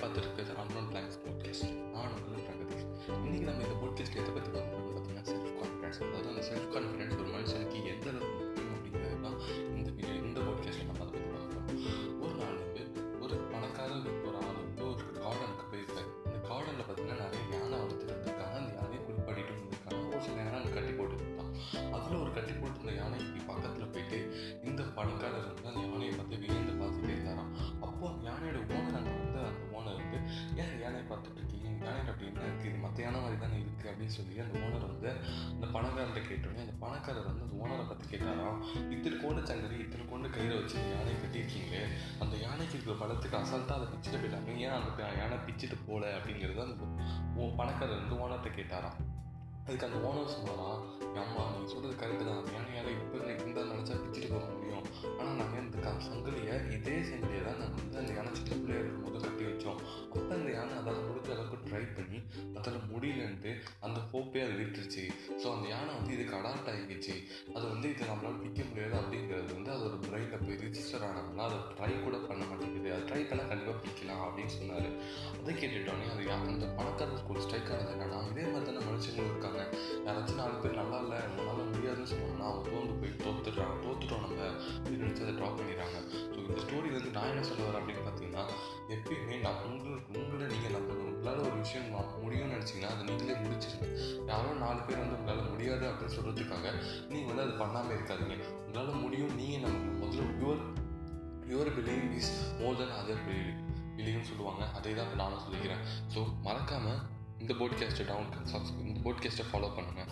பார்த்துருக்கு unknown belongs podcast நான் உங்கள் பிரகதீஷ். இன்றைக்கி நம்ம இந்த பாட்காஸ்ட் எதை பற்றி பார்க்க போகிறோம் பார்த்தீங்கன்னா செல்ஃப் கான்ஃபிடன்ஸ் அதாவது அந்த செல்ஃப் கான்ஃபிடன்ஸ் ஒரு மனுஷனுக்கு எந்த அளவுக்கு முக்கியம் அப்படிங்கிறது தான் இந்த வீடியோ இந்த பாட்காஸ்ட்டில் நம்ம அதை பற்றி பார்க்குறோம் ஒரு நாள் வந்து ஒரு பணக்கார ஒரு ஆள் வந்து ஒரு கார்டனுக்கு போயிருக்காரு. இந்த கார்டனில் பார்த்தீங்கன்னா நிறைய யானை வளர்த்துட்டு இருந்திருக்காங்க. அந்த யானையை குளிப்பாட்டிட்டு இருந்திருக்காங்க ஒரு சில யானை கட்டி போட்டுருந்தான் அதில் ஒரு கட்டி போட்டு இருந்த யானைக்கு பக்கத்தில் போயிட்டு இந்த பணக்காரர் வந்து அந்த ஏன் யானையை பார்த்துட்டு இருக்கீங்க யானை அப்படி என்ன இருக்குது இது மற்ற யானை மாதிரி தானே இருக்குது அப்படின்னு சொல்லி அந்த ஓனர் வந்து அந்த பணக்காரர்கிட்ட கேட்டோன்னே அந்த பணக்காரர் வந்து அந்த ஓனரை பற்றி கேட்டாராம். இத்தனை கொண்டு சங்கரி இத்தனை கோண்டு கையில் வச்சு இந்த யானையை கட்டியிருக்கீங்களே. அந்த யானைக்கு இருக்கிற பழத்துக்கு அசால்ட்டாக அதை பிச்சுட்டு போயிட்டாங்க. ஏன் அந்த யானை பிச்சுட்டு போகல அப்படிங்கிறது அந்த ஓ பணக்காரர் வந்து ஓனர்கிட்ட கேட்டாராம். அதுக்கு அந்த ஓனர் சொல்லலாம் ஆமா நீ சொல்கிறது கரெக்டு தான். அந்த யானையால் இப்போ இருந்தால் நினச்சா பிச்சுட்டு போக முடியும். ஆனால் நாங்கள் இந்த க சங்கிலியை இதே சங்கிலியை தான் நாங்கள் வந்து அந்த யானை சின்ன பிள்ளையா இருக்கும்போது கட்டி வச்சோம். அதில் முடியலன்ட்டு அந்த ஹோப்பே அது விட்டுருச்சு. ஸோ அந்த யானை வந்து இதுக்கு அடாப்ட் ஆகிடுச்சு அது வந்து இதை நம்மளால் பிக்க முடியாது அப்படிங்கிறது வந்து அதோட பிரெயினில் போய் ரிஜிஸ்டர் ஆனதுனால அதை ட்ரை கூட பண்ண மாட்டேங்குது. அது ட்ரை பண்ணால் கண்டிப்பாக பிடிக்கலாம் அப்படின்னு சொன்னார். அதை கேட்டுட்டோன்னே அது அந்த பணக்காரர் ஒரு ஸ்ட்ரைக் ஆனது என்னன்னா இதே மாதிரி தானே மனுஷங்களும் இருக்காங்க. யாராச்சும் நாலு பேர் நல்லா இல்லை நம்மளால் முடியாதுன்னு சொன்னாங்கன்னா அவங்க தோண்டு போய் தோத்துடுறாங்க தோத்துட்டோம் நம்ம. அப்படின்னு நினச்சி அதை ட்ராப் பண்ணிடுறாங்க. ஸோ இந்த ஸ்டோரி வந்து நான் என்ன சொல்ல வரேன் அப்படின்னு பார்த்தீங்கன்னா எப்பயுமே நான் உங்களுக்கு உங்களை நீங்கள் நம்ம உங்களால் ஒரு விஷயம் முடியும் நினச்சிங்கன்னா அதை நீங்களே முடிச்சிருங்க. யாரோ நாலு பேர் வந்து உங்களால் முடியாது அப்படின்னு சொல்கிறதுக்காக நீங்கள் வந்து அது பண்ணாமல் இருக்காதீங்க. உங்களால் முடியும் நீங்கள் நம்ம முதல்ல your your believe is more than other believe believe சொல்லுவாங்க. அதே தான் இப்போ நானும் சொல்லிக்கிறேன். ஸோ மறக்காமல் இந்த போட்காஸ்ட்டை டவுன் இந்த போட்காஸ்ட்டை ஃபாலோ பண்ணுங்கள்